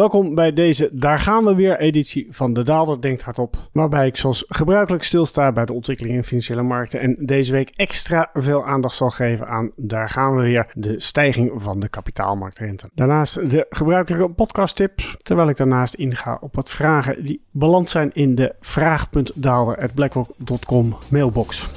Welkom bij deze Daar gaan we weer editie van De Daalder Denkt Hardop. Waarbij ik zoals gebruikelijk stilsta bij de ontwikkeling in financiële markten. En deze week extra veel aandacht zal geven aan Daar gaan we weer de stijging van de kapitaalmarktrente. Daarnaast de gebruikelijke podcasttips. Terwijl ik daarnaast inga op wat vragen die beland zijn in de vraag.daalder.blackrock.com mailbox.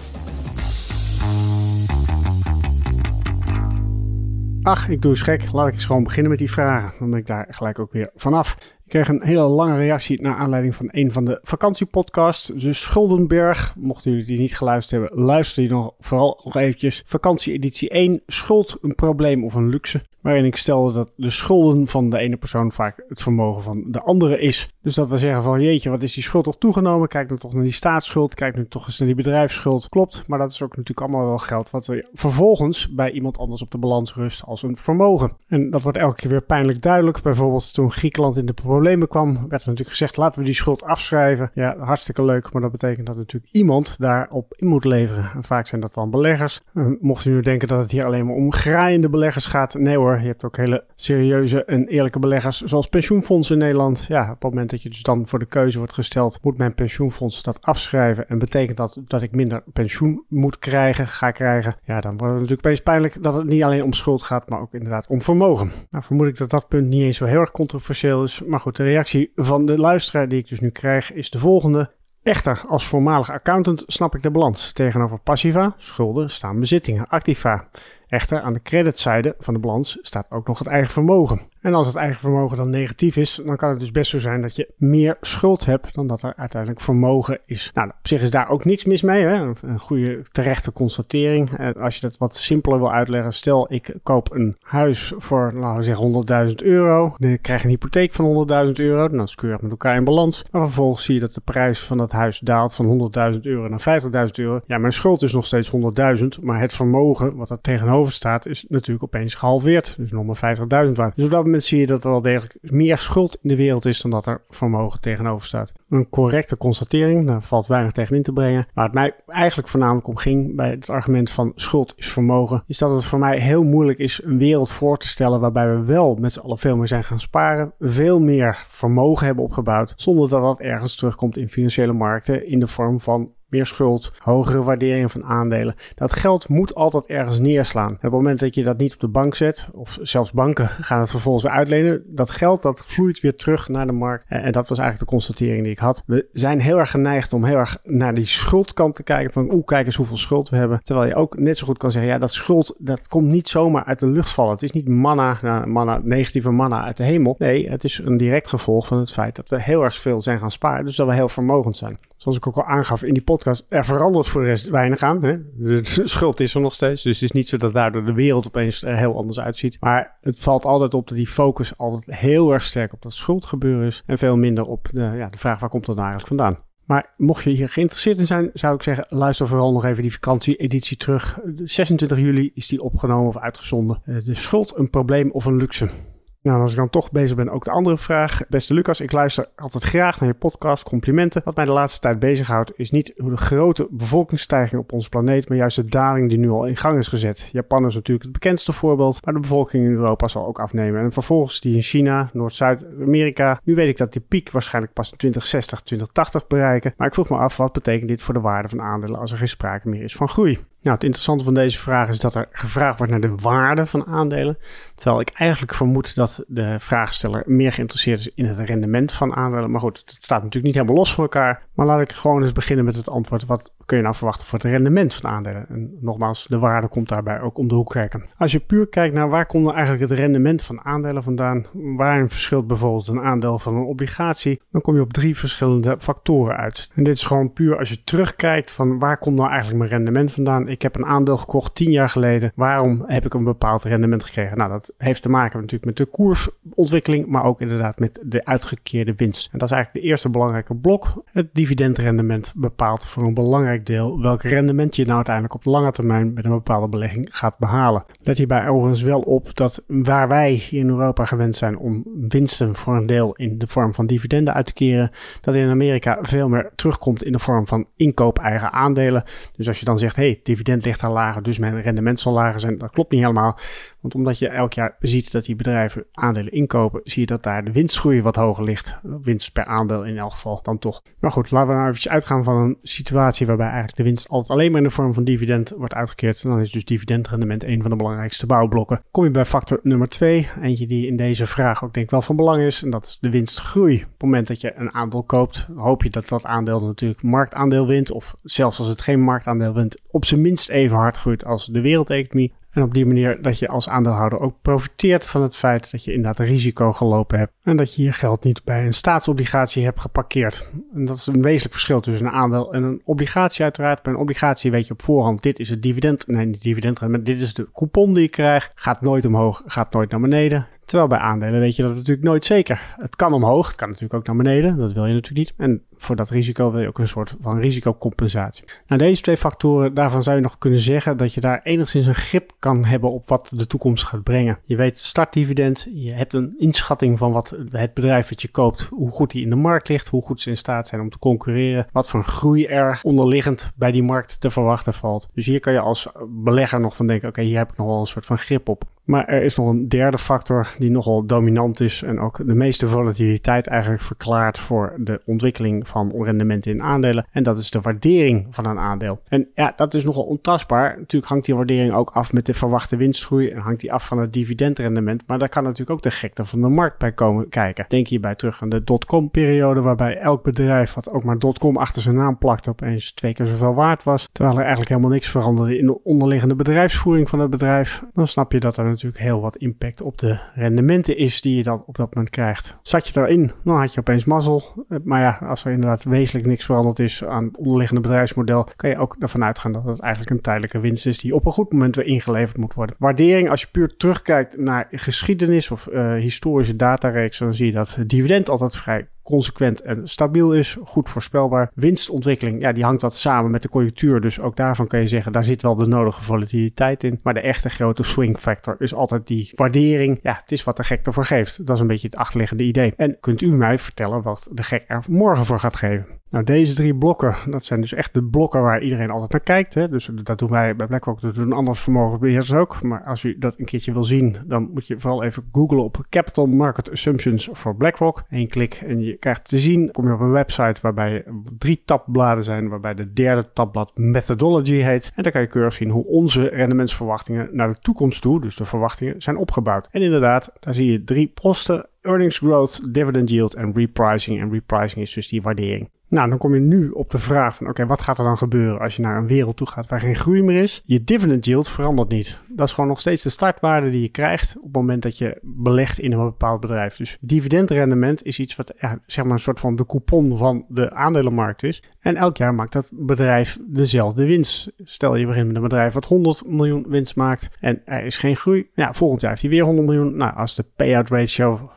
Ach, ik doe eens gek. Laat ik eens gewoon beginnen met die vragen. Dan ben ik daar gelijk ook weer vanaf. Kreeg een hele lange reactie naar aanleiding van een van de vakantiepodcasts. De Schuldenberg. Mochten jullie die niet geluisterd hebben, luister die nog vooral nog eventjes. Vakantie editie 1. Schuld, een probleem of een luxe waarin ik stelde dat de schulden van de ene persoon vaak het vermogen van de andere is. Dus dat we zeggen van jeetje, wat is die schuld toch toegenomen? Kijk nu toch naar die staatsschuld, kijk nu toch eens naar die bedrijfsschuld. Klopt, maar dat is ook natuurlijk allemaal wel geld wat er vervolgens bij iemand anders op de balans rust als een vermogen. En dat wordt elke keer weer pijnlijk duidelijk. Bijvoorbeeld toen Griekenland in de problemen kwam, werd er natuurlijk gezegd laten we die schuld afschrijven. Ja, hartstikke leuk, maar dat betekent dat natuurlijk iemand daarop in moet leveren. En vaak zijn dat dan beleggers. mocht u nu denken dat het hier alleen maar om graaiende beleggers gaat, nee hoor. Je hebt ook hele serieuze en eerlijke beleggers, zoals pensioenfondsen in Nederland. Ja, op het moment dat je dus dan voor de keuze wordt gesteld, moet mijn pensioenfonds dat afschrijven. En betekent dat dat ik minder pensioen moet krijgen, ga krijgen. Ja, dan wordt het natuurlijk opeens pijnlijk dat het niet alleen om schuld gaat, maar ook inderdaad om vermogen. Nou, vermoed ik dat dat punt niet eens zo heel erg controversieel is. Maar goed, de reactie van de luisteraar die ik dus nu krijg is de volgende. Echter, als voormalig accountant snap ik de balans. Tegenover passiva, schulden, staan bezittingen, activa. Echter, aan de creditzijde van de balans staat ook nog het eigen vermogen. En als het eigen vermogen dan negatief is, dan kan het dus best zo zijn dat je meer schuld hebt dan dat er uiteindelijk vermogen is. Nou, op zich is daar ook niks mis mee. Hè? Een goede terechte constatering. Als je dat wat simpeler wil uitleggen, stel ik koop een huis voor, laten we zeggen, 100.000 euro. Dan krijg een hypotheek van 100.000 euro. Dan is keurig met elkaar in balans. Maar vervolgens zie je dat de prijs van dat huis daalt van 100.000 euro naar 50.000 euro. Ja, mijn schuld is nog steeds 100.000, maar het vermogen wat er tegenover staat is natuurlijk opeens gehalveerd. Dus nog maar 50.000 waard. Dus op dat moment zie je dat er wel degelijk meer schuld in de wereld is dan dat er vermogen tegenover staat. Een correcte constatering, daar valt weinig tegen in te brengen. Waar het mij eigenlijk voornamelijk om ging bij het argument van schuld is vermogen, is dat het voor mij heel moeilijk is een wereld voor te stellen waarbij we wel met z'n allen veel meer zijn gaan sparen, veel meer vermogen hebben opgebouwd, zonder dat dat ergens terugkomt in financiële markten in de vorm van meer schuld, hogere waardering van aandelen. Dat geld moet altijd ergens neerslaan. Op het moment dat je dat niet op de bank zet, of zelfs banken gaan het vervolgens weer uitlenen, dat geld dat vloeit weer terug naar de markt. En dat was eigenlijk de constatering die ik had. We zijn heel erg geneigd om heel erg naar die schuldkant te kijken. Van oeh, kijk eens hoeveel schuld we hebben. Terwijl je ook net zo goed kan zeggen, ja, dat schuld, dat komt niet zomaar uit de lucht vallen. Het is niet manna, nou, manna, negatieve manna uit de hemel. Nee, het is een direct gevolg van het feit dat we heel erg veel zijn gaan sparen. Dus dat we heel vermogend zijn zoals ik ook al aangaf in die podcast, er verandert voor de rest weinig aan. Hè? De schuld is er nog steeds. Dus het is niet zo dat daardoor de wereld opeens er heel anders uitziet. Maar het valt altijd op dat die focus altijd heel erg sterk op dat schuldgebeuren is. En veel minder op de, ja, de vraag waar komt dat nou eigenlijk vandaan. Maar mocht je hier geïnteresseerd in zijn, zou ik zeggen, luister vooral nog even die vakantie-editie terug. 26 juli is die opgenomen of uitgezonden. Eh, de schuld, een probleem of een luxe. Nou, als ik dan toch bezig ben, ook de andere vraag. Beste Lucas, ik luister altijd graag naar je podcast. Complimenten. Wat mij de laatste tijd bezighoudt, is niet hoe de grote bevolkingsstijging op onze planeet, maar juist de daling die nu al in gang is gezet. Japan is natuurlijk het bekendste voorbeeld, maar de bevolking in Europa zal ook afnemen. En vervolgens die in China, Noord-Zuid-Amerika. Nu weet ik dat die piek waarschijnlijk pas in 2060, 2080 bereiken. Maar ik vroeg me af, wat betekent dit voor de waarde van aandelen als er geen sprake meer is van groei? Nou, het interessante van deze vraag is dat er gevraagd wordt naar de waarde van aandelen. Terwijl ik eigenlijk vermoed dat de vraagsteller meer geïnteresseerd is in het rendement van aandelen. Maar goed, het staat natuurlijk niet helemaal los van elkaar. Maar laat ik gewoon eens beginnen met het antwoord. Wat kun je nou verwachten voor het rendement van aandelen? En nogmaals, de waarde komt daarbij ook om de hoek kijken. Als je puur kijkt naar waar komt nou eigenlijk het rendement van aandelen vandaan? Waarin verschilt bijvoorbeeld een aandeel van een obligatie? Dan kom je op drie verschillende factoren uit. En dit is gewoon puur als je terugkijkt van waar komt nou eigenlijk mijn rendement vandaan? Ik heb een aandeel gekocht tien jaar geleden. Waarom heb ik een bepaald rendement gekregen? Nou, dat heeft te maken natuurlijk met de koersontwikkeling, maar ook inderdaad met de uitgekeerde winst. En dat is eigenlijk de eerste belangrijke blok. Het dividendrendement bepaalt voor een belangrijk deel welk rendement je nou uiteindelijk op lange termijn met een bepaalde belegging gaat behalen. Let hierbij overigens wel op dat waar wij in Europa gewend zijn om winsten voor een deel in de vorm van dividenden uit te keren, dat in Amerika veel meer terugkomt in de vorm van inkoop eigen aandelen. Dus als je dan zegt, hey, dividend dividend ligt daar lager, dus mijn rendement zal lager zijn. Dat klopt niet helemaal. Want omdat je elk jaar ziet dat die bedrijven aandelen inkopen, zie je dat daar de winstgroei wat hoger ligt. Winst per aandeel in elk geval dan toch. Maar goed, laten we nou eventjes uitgaan van een situatie waarbij eigenlijk de winst altijd alleen maar in de vorm van dividend wordt uitgekeerd. En dan is dus dividendrendement een van de belangrijkste bouwblokken. Kom je bij factor nummer twee, eentje die in deze vraag ook denk ik wel van belang is. En dat is de winstgroei. Op het moment dat je een aandeel koopt, hoop je dat dat aandeel natuurlijk marktaandeel wint. Of zelfs als het geen marktaandeel wint, op zijn minst even hard groeit als de wereldeconomie. En op die manier dat je als aandeelhouder ook profiteert van het feit dat je inderdaad risico gelopen hebt. En dat je je geld niet bij een staatsobligatie hebt geparkeerd. En dat is een wezenlijk verschil tussen een aandeel en een obligatie uiteraard. Bij een obligatie weet je op voorhand, dit is het dividend. Nee, niet dividend, maar dit is de coupon die je krijgt. Gaat nooit omhoog, gaat nooit naar beneden. Terwijl bij aandelen weet je dat natuurlijk nooit zeker. Het kan omhoog, het kan natuurlijk ook naar beneden. Dat wil je natuurlijk niet. En voor dat risico wil je ook een soort van risicocompensatie. Nou, deze twee factoren, daarvan zou je nog kunnen zeggen dat je daar enigszins een grip kan hebben op wat de toekomst gaat brengen. Je weet startdividend, je hebt een inschatting van wat het bedrijf dat je koopt, hoe goed die in de markt ligt, hoe goed ze in staat zijn om te concurreren, wat voor groei er onderliggend bij die markt te verwachten valt. Dus hier kan je als belegger nog van denken, oké, hier heb ik nog wel een soort van grip op. Maar er is nog een derde factor die nogal dominant is en ook de meeste volatiliteit eigenlijk verklaart voor de ontwikkeling van rendementen in aandelen. En dat is de waardering van een aandeel. En ja, dat is nogal ontastbaar. Natuurlijk hangt die waardering ook af met de verwachte winstgroei en hangt die af van het dividendrendement. Maar daar kan natuurlijk ook de gekte van de markt bij komen kijken. Denk hierbij terug aan de dotcom-periode, waarbij elk bedrijf wat ook maar dotcom achter zijn naam plakte, opeens twee keer zoveel waard was. Terwijl er eigenlijk helemaal niks veranderde in de onderliggende bedrijfsvoering van het bedrijf. Dan snap je dat er natuurlijk heel wat impact op de rendementen is die je dan op dat moment krijgt. Zat je daarin, dan had je opeens mazzel. Maar ja, als er inderdaad wezenlijk niks veranderd is aan het onderliggende bedrijfsmodel, kan je ook ervan uitgaan dat het eigenlijk een tijdelijke winst is die op een goed moment weer ingeleverd moet worden. Waardering, als je puur terugkijkt naar geschiedenis of uh, historische datareeks, dan zie je dat dividend altijd vrij consequent en stabiel is, goed voorspelbaar. Winstontwikkeling, ja, die hangt wat samen met de conjunctuur. Dus ook daarvan kan je zeggen, daar zit wel de nodige volatiliteit in. Maar de echte grote swing factor is altijd die waardering. Ja, het is wat de gek ervoor geeft. Dat is een beetje het achterliggende idee. En kunt u mij vertellen wat de gek er morgen voor gaat geven? Nou, deze drie blokken, dat zijn dus echt de blokken waar iedereen altijd naar kijkt. Hè? Dus dat doen wij bij BlackRock, dat doen andere vermogensbeheerders ook. Maar als u dat een keertje wil zien, dan moet je vooral even googlen op Capital Market Assumptions voor BlackRock. Eén klik en je krijgt te zien, kom je op een website waarbij drie tabbladen zijn, waarbij de derde tabblad Methodology heet. En dan kan je keurig zien hoe onze rendementsverwachtingen naar de toekomst toe, dus de verwachtingen, zijn opgebouwd. En inderdaad, daar zie je drie posten. Earnings growth, dividend yield en repricing. En repricing is dus die waardering. Nou, dan kom je nu op de vraag van oké, wat gaat er dan gebeuren als je naar een wereld toe gaat waar geen groei meer is? Je dividend yield verandert niet. Dat is gewoon nog steeds de startwaarde die je krijgt op het moment dat je belegt in een bepaald bedrijf. Dus dividendrendement is iets wat ja, zeg maar een soort van de coupon van de aandelenmarkt is. En elk jaar maakt dat bedrijf dezelfde winst. Stel je begint met een bedrijf wat 100 miljoen winst maakt en er is geen groei. Ja, volgend jaar heeft hij weer 100 miljoen. Nou, als de payout ratio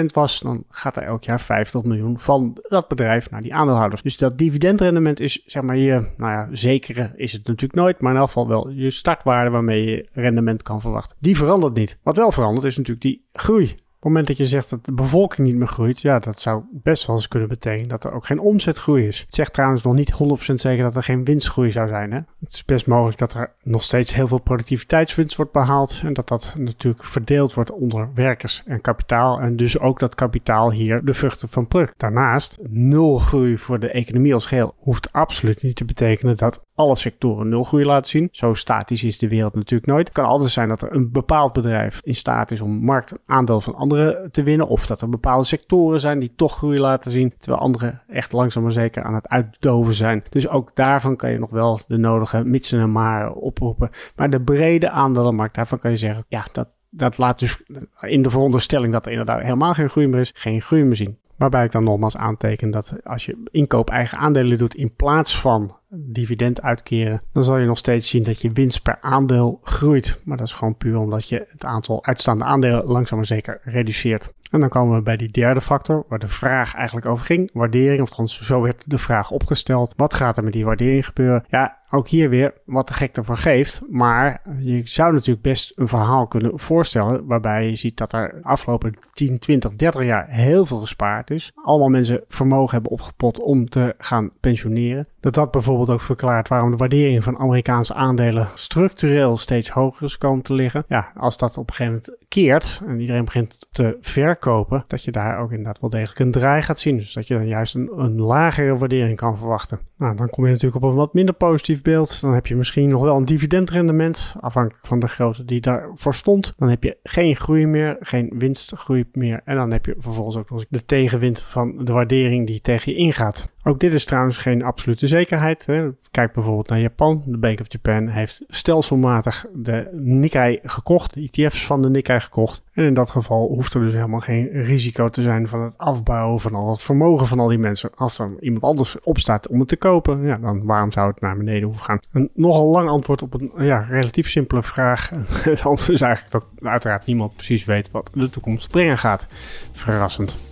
50% was, dan gaat er elk jaar 50 miljoen van dat bedrijf naar die Dus dat dividendrendement is zeg maar je, nou ja, zekere is het natuurlijk nooit, maar in elk geval wel je startwaarde waarmee je rendement kan verwachten. Die verandert niet. Wat wel verandert is natuurlijk die groei het moment dat je zegt dat de bevolking niet meer groeit, ja, dat zou best wel eens kunnen betekenen dat er ook geen omzetgroei is. Het zegt trouwens nog niet 100% zeker dat er geen winstgroei zou zijn. Hè? Het is best mogelijk dat er nog steeds heel veel productiviteitswinst wordt behaald en dat dat natuurlijk verdeeld wordt onder werkers en kapitaal en dus ook dat kapitaal hier de vruchten van plukt. Daarnaast, nul groei voor de economie als geheel hoeft absoluut niet te betekenen dat alle sectoren nul groei laten zien. Zo statisch is de wereld natuurlijk nooit. Het kan altijd zijn dat er een bepaald bedrijf in staat is om marktaandeel van andere te winnen. Of dat er bepaalde sectoren zijn die toch groei laten zien. Terwijl andere echt langzaam maar zeker aan het uitdoven zijn. Dus ook daarvan kan je nog wel de nodige mitsen en maar oproepen. Maar de brede aandelenmarkt, daarvan kan je zeggen, ja, dat, dat laat dus in de veronderstelling dat er inderdaad helemaal geen groei meer is, geen groei meer zien. Waarbij ik dan nogmaals aanteken dat als je inkoop eigen aandelen doet in plaats van dividend uitkeren, dan zal je nog steeds zien dat je winst per aandeel groeit. Maar dat is gewoon puur omdat je het aantal uitstaande aandelen langzaam maar zeker reduceert. En dan komen we bij die derde factor, waar de vraag eigenlijk over ging. Waardering, of althans zo werd de vraag opgesteld. Wat gaat er met die waardering gebeuren? Ja, ook hier weer wat de gek ervan geeft. Maar je zou natuurlijk best een verhaal kunnen voorstellen. waarbij je ziet dat er afgelopen 10, 20, 30 jaar heel veel gespaard is. Allemaal mensen vermogen hebben opgepot om te gaan pensioneren. Dat dat bijvoorbeeld ook verklaart waarom de waardering van Amerikaanse aandelen structureel steeds hoger is komen te liggen. Ja, als dat op een gegeven moment en iedereen begint te verkopen, dat je daar ook inderdaad wel degelijk een draai gaat zien. Dus dat je dan juist een, een lagere waardering kan verwachten. Nou, dan kom je natuurlijk op een wat minder positief beeld. Dan heb je misschien nog wel een dividendrendement, afhankelijk van de grootte die daarvoor stond. Dan heb je geen groei meer, geen winstgroei meer. En dan heb je vervolgens ook nog de tegenwind van de waardering die tegen je ingaat. Ook dit is trouwens geen absolute zekerheid. Hè. Kijk bijvoorbeeld naar Japan. De Bank of Japan heeft stelselmatig de Nikkei gekocht, de ETF's van de Nikkei gekocht. En in dat geval hoeft er dus helemaal geen risico te zijn van het afbouwen van al het vermogen van al die mensen. Als er iemand anders opstaat om het te kopen, ja, dan waarom zou het naar beneden hoeven gaan? Een nogal lang antwoord op een ja, relatief simpele vraag. Het antwoord is eigenlijk dat uiteraard niemand precies weet wat de toekomst brengen gaat. Verrassend.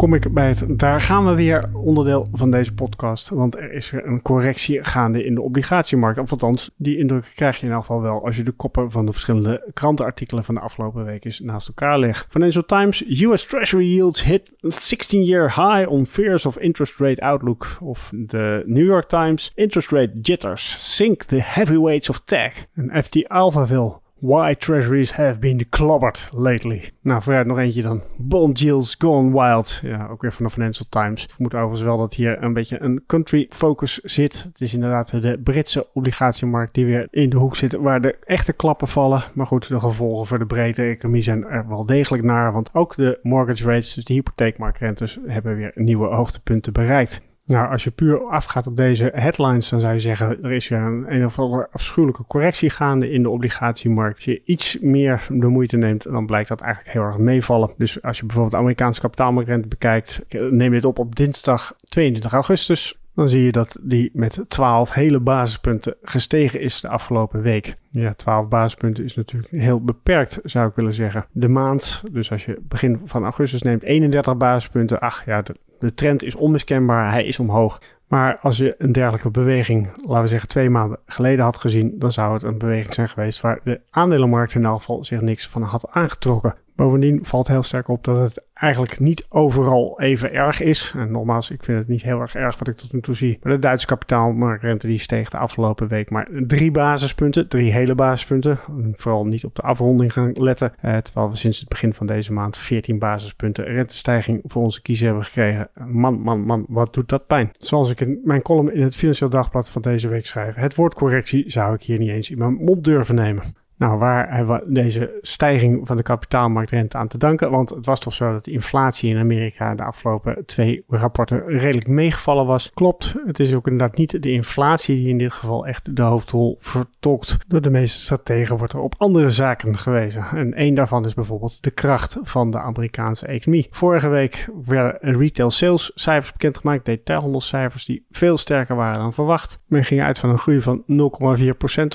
Kom ik bij het daar gaan we weer onderdeel van deze podcast. Want er is een correctie gaande in de obligatiemarkt. Of althans, die indruk krijg je in elk geval wel als je de koppen van de verschillende krantenartikelen van de afgelopen week eens naast elkaar legt. Financial Times, US Treasury yields hit 16-year high on fears of interest rate outlook. Of de New York Times, interest rate jitters sink the heavyweights of tech. En FT Alphaville Why treasuries have been clobbered lately. Nou, vooruit nog eentje dan. Bond yields gone wild. Ja, ook weer van de Financial Times. Ik vermoed overigens wel dat hier een beetje een country focus zit. Het is inderdaad de Britse obligatiemarkt die weer in de hoek zit waar de echte klappen vallen. Maar goed, de gevolgen voor de breedte economie zijn er wel degelijk naar. Want ook de mortgage rates, dus de hypotheekmarktrentes, hebben weer nieuwe hoogtepunten bereikt. Nou, als je puur afgaat op deze headlines, dan zou je zeggen, er is weer een, een of andere afschuwelijke correctie gaande in de obligatiemarkt. Als je iets meer de moeite neemt, dan blijkt dat eigenlijk heel erg meevallen. Dus als je bijvoorbeeld de Amerikaanse kapitaalmarktrente bekijkt, neem dit op op dinsdag 22 augustus. Dan zie je dat die met 12 hele basispunten gestegen is de afgelopen week. Ja, 12 basispunten is natuurlijk heel beperkt, zou ik willen zeggen. De maand, dus als je begin van augustus neemt, 31 basispunten. Ach ja, de trend is onmiskenbaar, hij is omhoog. Maar als je een dergelijke beweging, laten we zeggen twee maanden geleden had gezien, dan zou het een beweging zijn geweest waar de aandelenmarkt in elk geval zich niks van had aangetrokken. Bovendien valt heel sterk op dat het eigenlijk niet overal even erg is. En nogmaals, ik vind het niet heel erg erg wat ik tot nu toe zie. Maar de Duitse kapitaalmarktrente die steeg de afgelopen week maar drie basispunten, drie hele basispunten. Vooral niet op de afronding gaan letten. Eh, terwijl we sinds het begin van deze maand 14 basispunten rentestijging voor onze kiezer hebben gekregen. Man, man, man, wat doet dat pijn. Zoals ik in mijn column in het Financieel Dagblad van deze week schrijf. Het woord correctie zou ik hier niet eens in mijn mond durven nemen. Nou, waar hebben we deze stijging van de kapitaalmarktrente aan te danken? Want het was toch zo dat de inflatie in Amerika de afgelopen twee rapporten redelijk meegevallen was. Klopt, het is ook inderdaad niet de inflatie die in dit geval echt de hoofdrol vertolkt. Door de meeste strategen wordt er op andere zaken gewezen. En één daarvan is bijvoorbeeld de kracht van de Amerikaanse economie. Vorige week werden retail sales cijfers bekendgemaakt, detailhandelscijfers die veel sterker waren dan verwacht. Men ging uit van een groei van 0,4%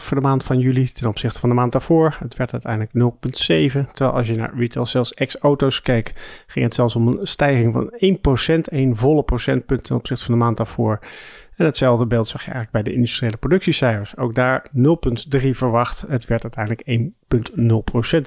voor de maand van juli ten opzichte van de maand Het werd uiteindelijk 0,7. Terwijl als je naar retail sales ex-auto's keek, ging het zelfs om een stijging van 1%, 1 volle procentpunt ten opzichte van de maand daarvoor. En hetzelfde beeld zag je eigenlijk bij de industriële productiecijfers. Ook daar 0,3 verwacht. Het werd uiteindelijk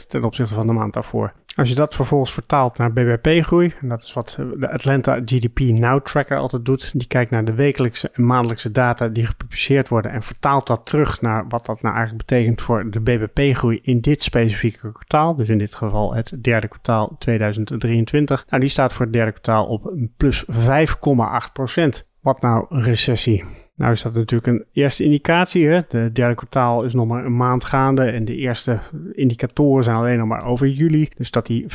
1,0% ten opzichte van de maand daarvoor. Als je dat vervolgens vertaalt naar BBP-groei, en dat is wat de Atlanta GDP Now Tracker altijd doet, die kijkt naar de wekelijkse en maandelijkse data die gepubliceerd worden en vertaalt dat terug naar wat dat nou eigenlijk betekent voor de BBP-groei in dit specifieke kwartaal, dus in dit geval het derde kwartaal 2023. Nou, die staat voor het derde kwartaal op plus 5,8 Wat nou een recessie? Nou is dat natuurlijk een eerste indicatie. Hè? De derde kwartaal is nog maar een maand gaande en de eerste indicatoren zijn alleen nog maar over juli. Dus dat die 5,8%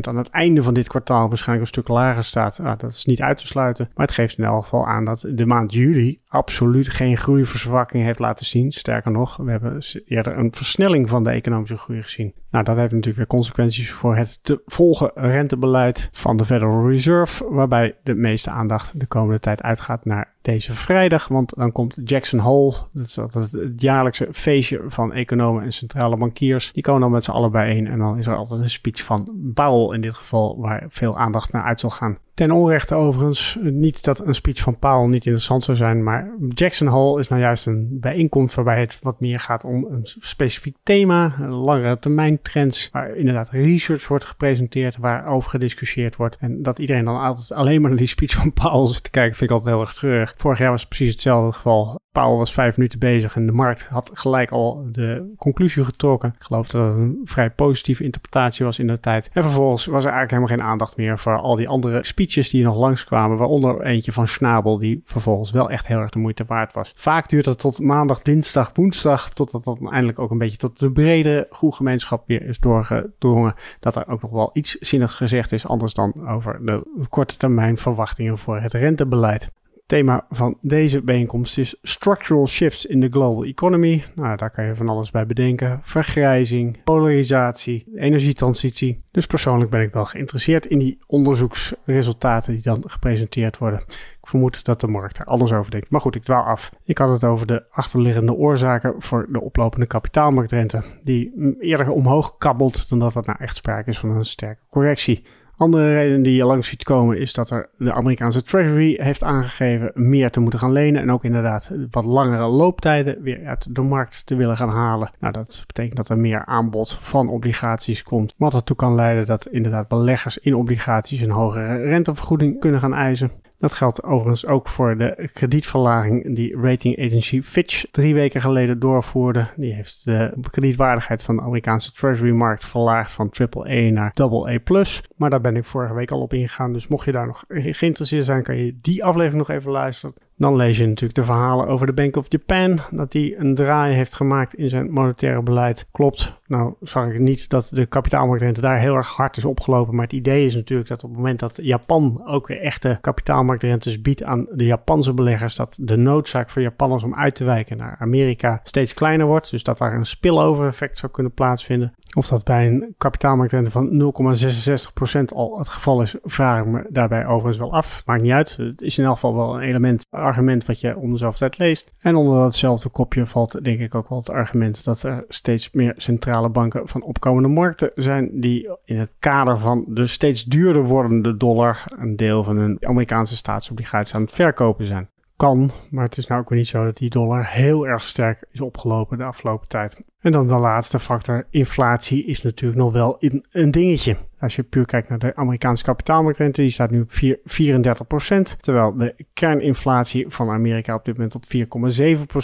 aan het einde van dit kwartaal waarschijnlijk een stuk lager staat, ah, dat is niet uit te sluiten. Maar het geeft in elk geval aan dat de maand juli absoluut geen groeiverzwakking heeft laten zien. Sterker nog, we hebben eerder een versnelling van de economische groei gezien. Nou, dat heeft natuurlijk weer consequenties voor het te volgen rentebeleid van de Federal Reserve, waarbij de meeste aandacht de komende tijd uitgaat naar deze vrijdag, want dan komt Jackson Hole, dat is het jaarlijkse feestje van economen en centrale bankiers. Die komen dan met z'n allen bijeen en dan is er altijd een speech van Powell in dit geval, waar veel aandacht naar uit zal gaan. Ten onrechte overigens, niet dat een speech van Powell niet interessant zou zijn, maar Jackson Hole is nou juist een bijeenkomst waarbij het wat meer gaat om een specifiek thema, een langere termijn trends, waar inderdaad research wordt gepresenteerd, waarover gediscussieerd wordt. En dat iedereen dan altijd alleen maar naar die speech van Powell zit te kijken, vind ik altijd heel erg treurig. Vorig jaar was precies hetzelfde geval. Powell was vijf minuten bezig en de markt had gelijk al de conclusie getrokken. Ik geloof dat het een vrij positieve interpretatie was in de tijd. En vervolgens was er eigenlijk helemaal geen aandacht meer voor al die andere speeches die nog langskwamen. Waaronder eentje van Schnabel, die vervolgens wel echt heel erg de moeite waard was. Vaak duurt het tot maandag, dinsdag, woensdag, totdat dat eindelijk ook een beetje tot de brede groegemeenschap weer is doorgedrongen. Dat er ook nog wel iets zinnigs gezegd is, anders dan over de korte termijn verwachtingen voor het rentebeleid thema van deze bijeenkomst is Structural Shifts in the Global Economy. Nou, daar kan je van alles bij bedenken. Vergrijzing, polarisatie, energietransitie. Dus persoonlijk ben ik wel geïnteresseerd in die onderzoeksresultaten die dan gepresenteerd worden. Ik vermoed dat de markt er anders over denkt. Maar goed, ik dwaal af. Ik had het over de achterliggende oorzaken voor de oplopende kapitaalmarktrente. Die eerder omhoog kabbelt dan dat er nou echt sprake is van een sterke correctie. Andere reden die je langs ziet komen is dat er de Amerikaanse Treasury heeft aangegeven meer te moeten gaan lenen. En ook inderdaad wat langere looptijden weer uit de markt te willen gaan halen. Nou, dat betekent dat er meer aanbod van obligaties komt. Wat ertoe kan leiden dat inderdaad beleggers in obligaties een hogere rentevergoeding kunnen gaan eisen. Dat geldt overigens ook voor de kredietverlaging die rating agency Fitch drie weken geleden doorvoerde. Die heeft de kredietwaardigheid van de Amerikaanse treasury markt verlaagd van AAA naar AA+. Maar daar ben ik vorige week al op ingegaan. Dus mocht je daar nog geïnteresseerd zijn, kan je die aflevering nog even luisteren. Dan lees je natuurlijk de verhalen over de Bank of Japan. Dat die een draai heeft gemaakt in zijn monetaire beleid. Klopt. Nou zag ik niet dat de kapitaalmarktrente daar heel erg hard is opgelopen. Maar het idee is natuurlijk dat op het moment dat Japan ook echte kapitaalmarktrentes biedt aan de Japanse beleggers. Dat de noodzaak voor Japanners om uit te wijken naar Amerika steeds kleiner wordt. Dus dat daar een spillover effect zou kunnen plaatsvinden. Of dat bij een kapitaalmarktrente van 0,66% al het geval is, vraag ik me daarbij overigens wel af. Maakt niet uit. Het is in elk geval wel een element, argument wat je om dezelfde tijd leest. En onder datzelfde kopje valt denk ik ook wel het argument dat er steeds meer centrale banken van opkomende markten zijn die in het kader van de steeds duurder wordende dollar een deel van hun Amerikaanse staatsobligaties aan het verkopen zijn kan. Maar het is nou ook weer niet zo dat die dollar heel erg sterk is opgelopen de afgelopen tijd. En dan de laatste factor, inflatie, is natuurlijk nog wel een dingetje. Als je puur kijkt naar de Amerikaanse kapitaalmarktrente, die staat nu op 34%, terwijl de kerninflatie van Amerika op dit moment op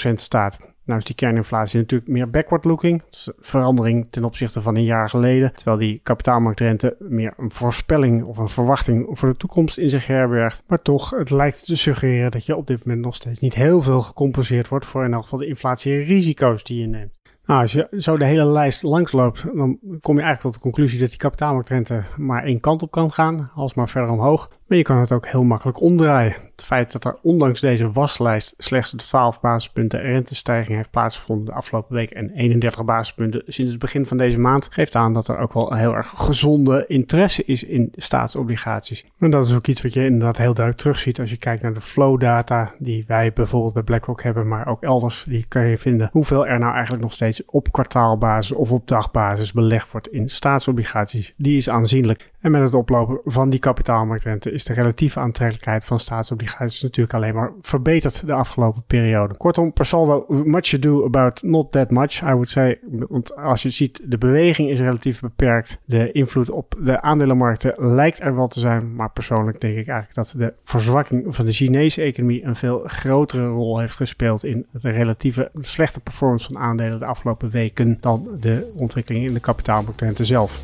4,7% staat. Nou is die kerninflatie natuurlijk meer backward-looking. Dus verandering ten opzichte van een jaar geleden. Terwijl die kapitaalmarktrente meer een voorspelling of een verwachting voor de toekomst in zich herbergt. Maar toch, het lijkt te suggereren dat je op dit moment nog steeds niet heel veel gecompenseerd wordt voor in elk geval de inflatierisico's die je neemt. Nou, als je zo de hele lijst langsloopt, dan kom je eigenlijk tot de conclusie dat die kapitaalmarktrente maar één kant op kan gaan, als maar verder omhoog. Maar je kan het ook heel makkelijk omdraaien. Het feit dat er ondanks deze waslijst slechts de 12 basispunten rentestijging heeft plaatsgevonden de afgelopen week en 31 basispunten sinds het begin van deze maand, geeft aan dat er ook wel heel erg gezonde interesse is in staatsobligaties. En dat is ook iets wat je inderdaad heel duidelijk terugziet als je kijkt naar de flow data die wij bijvoorbeeld bij BlackRock hebben, maar ook elders. Die kan je vinden hoeveel er nou eigenlijk nog steeds op kwartaalbasis of op dagbasis belegd wordt in staatsobligaties. Die is aanzienlijk. En met het oplopen van die kapitaalmarktrente is de relatieve aantrekkelijkheid van staatsobligaties natuurlijk alleen maar verbeterd de afgelopen periode. Kortom, per saldo, much ado about not that much, I would say. Want als je ziet, de beweging is relatief beperkt. De invloed op de aandelenmarkten lijkt er wel te zijn. Maar persoonlijk denk ik eigenlijk dat de verzwakking van de Chinese economie een veel grotere rol heeft gespeeld in de relatieve slechte performance van aandelen de afgelopen weken dan de ontwikkeling in de kapitaalmarktrente zelf.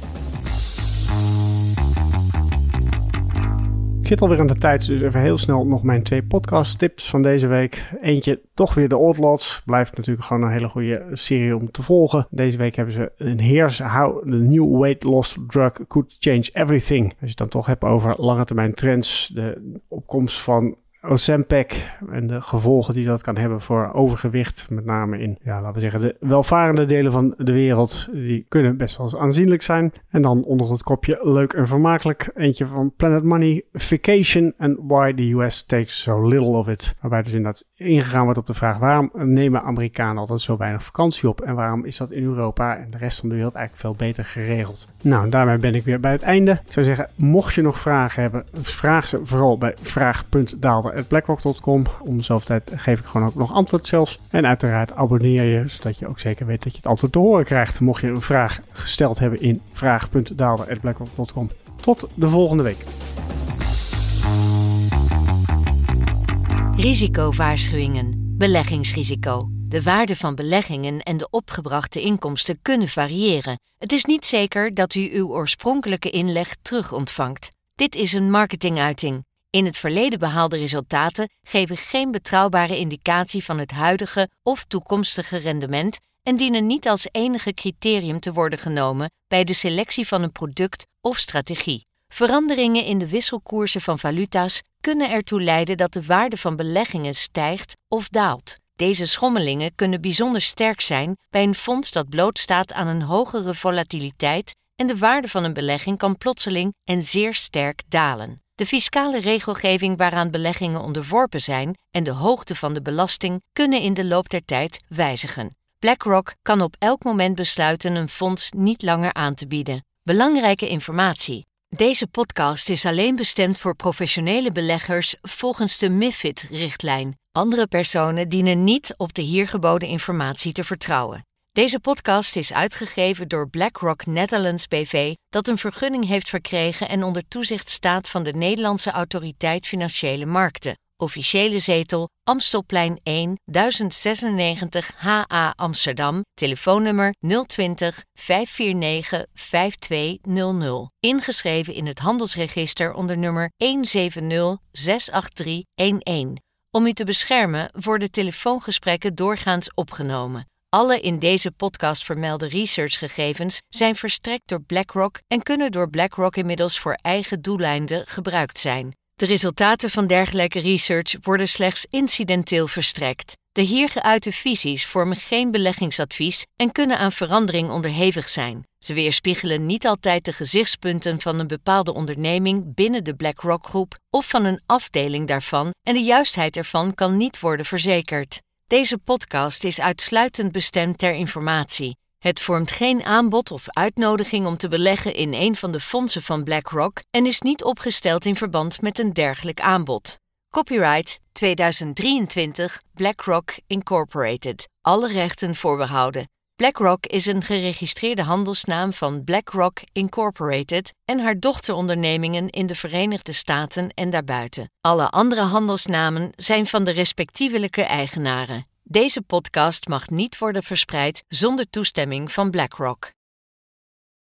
Zit alweer aan de tijd, dus even heel snel nog mijn twee podcast tips van deze week. Eentje toch weer de Oddlots. Blijft natuurlijk gewoon een hele goede serie om te volgen. Deze week hebben ze een Here's How the New Weight Loss Drug Could Change Everything. Als je het dan toch hebt over lange termijn trends, de opkomst van Ozempic en de gevolgen die dat kan hebben voor overgewicht, met name in, ja, laten we zeggen, de welvarende delen van de wereld, die kunnen best wel eens aanzienlijk zijn. En dan onder het kopje leuk en vermakelijk eentje van Planet Money, Vacation and Why the US Takes So Little of It. Waarbij dus inderdaad ingegaan wordt op de vraag waarom nemen Amerikanen altijd zo weinig vakantie op en waarom is dat in Europa en de rest van de wereld eigenlijk veel beter geregeld. Nou, daarmee ben ik weer bij het einde. Ik zou zeggen, mocht je nog vragen hebben, vraag ze vooral bij vraag.daalder.blackrock.com. Om dezelfde tijd geef ik gewoon ook nog antwoord zelfs. En uiteraard abonneer je, zodat je ook zeker weet dat je het antwoord te horen krijgt. Mocht je een vraag gesteld hebben in vraag.daalder.blackrock.com. Tot de volgende week. Risicowaarschuwingen. Beleggingsrisico. De waarde van beleggingen en de opgebrachte inkomsten kunnen variëren. Het is niet zeker dat u uw oorspronkelijke inleg terug ontvangt. Dit is een marketinguiting. In het verleden behaalde resultaten geven geen betrouwbare indicatie van het huidige of toekomstige rendement en dienen niet als enige criterium te worden genomen bij de selectie van een product of strategie. Veranderingen in de wisselkoersen van valuta's kunnen ertoe leiden dat de waarde van beleggingen stijgt of daalt. Deze schommelingen kunnen bijzonder sterk zijn bij een fonds dat blootstaat aan een hogere volatiliteit en de waarde van een belegging kan plotseling en zeer sterk dalen. De fiscale regelgeving waaraan beleggingen onderworpen zijn en de hoogte van de belasting kunnen in de loop der tijd wijzigen. BlackRock kan op elk moment besluiten een fonds niet langer aan te bieden. Belangrijke informatie. Deze podcast is alleen bestemd voor professionele beleggers volgens de MIFID-richtlijn. Andere personen dienen niet op de hier geboden informatie te vertrouwen. Deze podcast is uitgegeven door BlackRock Netherlands BV, dat een vergunning heeft verkregen en onder toezicht staat van de Nederlandse Autoriteit Financiële Markten. Officiële zetel Amstelplein 1 1096 HA Amsterdam. Telefoonnummer 020 549 5200. Ingeschreven in het handelsregister onder nummer 170 Om u te beschermen worden telefoongesprekken doorgaans opgenomen. Alle in deze podcast vermelde researchgegevens zijn verstrekt door BlackRock en kunnen door BlackRock inmiddels voor eigen doeleinden gebruikt zijn. De resultaten van dergelijke research worden slechts incidenteel verstrekt. De hier geuite visies vormen geen beleggingsadvies en kunnen aan verandering onderhevig zijn. Ze weerspiegelen niet altijd de gezichtspunten van een bepaalde onderneming binnen de BlackRock-groep of van een afdeling daarvan en de juistheid ervan kan niet worden verzekerd. Deze podcast is uitsluitend bestemd ter informatie. Het vormt geen aanbod of uitnodiging om te beleggen in een van de fondsen van BlackRock en is niet opgesteld in verband met een dergelijk aanbod. Copyright 2023 BlackRock Incorporated. Alle rechten voorbehouden. BlackRock is een geregistreerde handelsnaam van BlackRock Incorporated en haar dochterondernemingen in de Verenigde Staten en daarbuiten. Alle andere handelsnamen zijn van de respectievelijke eigenaren. Deze podcast mag niet worden verspreid zonder toestemming van BlackRock.